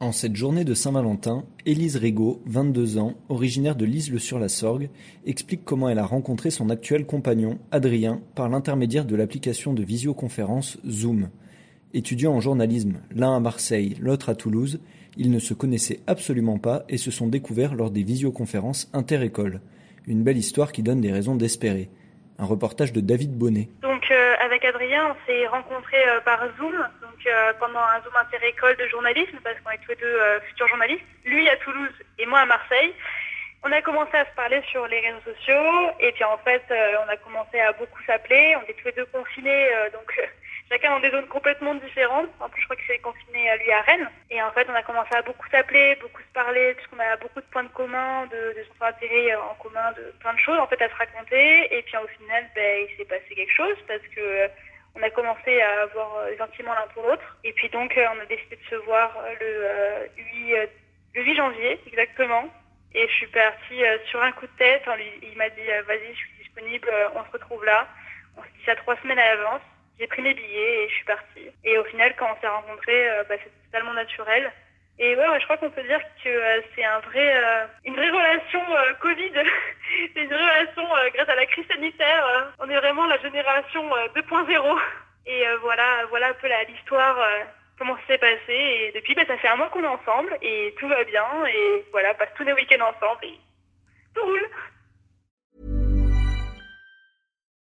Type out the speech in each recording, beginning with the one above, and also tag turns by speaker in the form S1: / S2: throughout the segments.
S1: En cette journée de Saint-Valentin, Élise Régaud, 22 ans, originaire de Lisle-sur-la-Sorgue, explique comment elle a rencontré son actuel compagnon, Adrien, par l'intermédiaire de l'application de visioconférence Zoom. Étudiants en journalisme, l'un à Marseille, l'autre à Toulouse, ils ne se connaissaient absolument pas et se sont découverts lors des visioconférences inter-écoles. Une belle histoire qui donne des raisons d'espérer. Un reportage de David Bonnet.
S2: Adrien, on s'est rencontrés euh, par Zoom, donc euh, pendant un Zoom inter-école de journalisme, parce qu'on est tous les deux euh, futurs journalistes. Lui à Toulouse et moi à Marseille. On a commencé à se parler sur les réseaux sociaux, et puis en fait, on a commencé à beaucoup s'appeler. On est tous les deux confinés, donc chacun dans des zones complètement différentes. En plus, je crois que c'est confiné à lui à Rennes. Et en fait, on a commencé à beaucoup s'appeler, beaucoup se parler, puisqu'on a beaucoup de points de commun, de, de centres d'intérêt en commun, de plein de choses en fait à se raconter. Et puis au final, ben, il s'est passé quelque chose parce que euh, on a commencé à avoir euh, des sentiments l'un pour l'autre. Et puis donc, euh, on a décidé de se voir euh, le, euh, 8, euh, le 8 janvier, exactement. Et je suis partie euh, sur un coup de tête. Il m'a dit, euh, vas-y, je suis disponible, euh, on se retrouve là. On se dit ça trois semaines à l'avance. J'ai pris mes billets et je suis partie. Et au final, quand on s'est rencontrés, euh, bah, c'était totalement naturel. Et ouais, je crois qu'on peut dire que euh, c'est un vrai, euh, une vraie relation Covid. c'est une vraie relation grâce à la crise sanitaire. on est vraiment la génération euh, 2.0. Et voilà, voilà un peu l'histoire, comment ça s'est passé. Et depuis, bah, ça fait un mois qu'on est ensemble et tout va bien. Et voilà, on passe tous les week-ends ensemble et tout roule.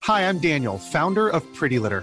S3: Hi, I'm Daniel, founder of Pretty Litter.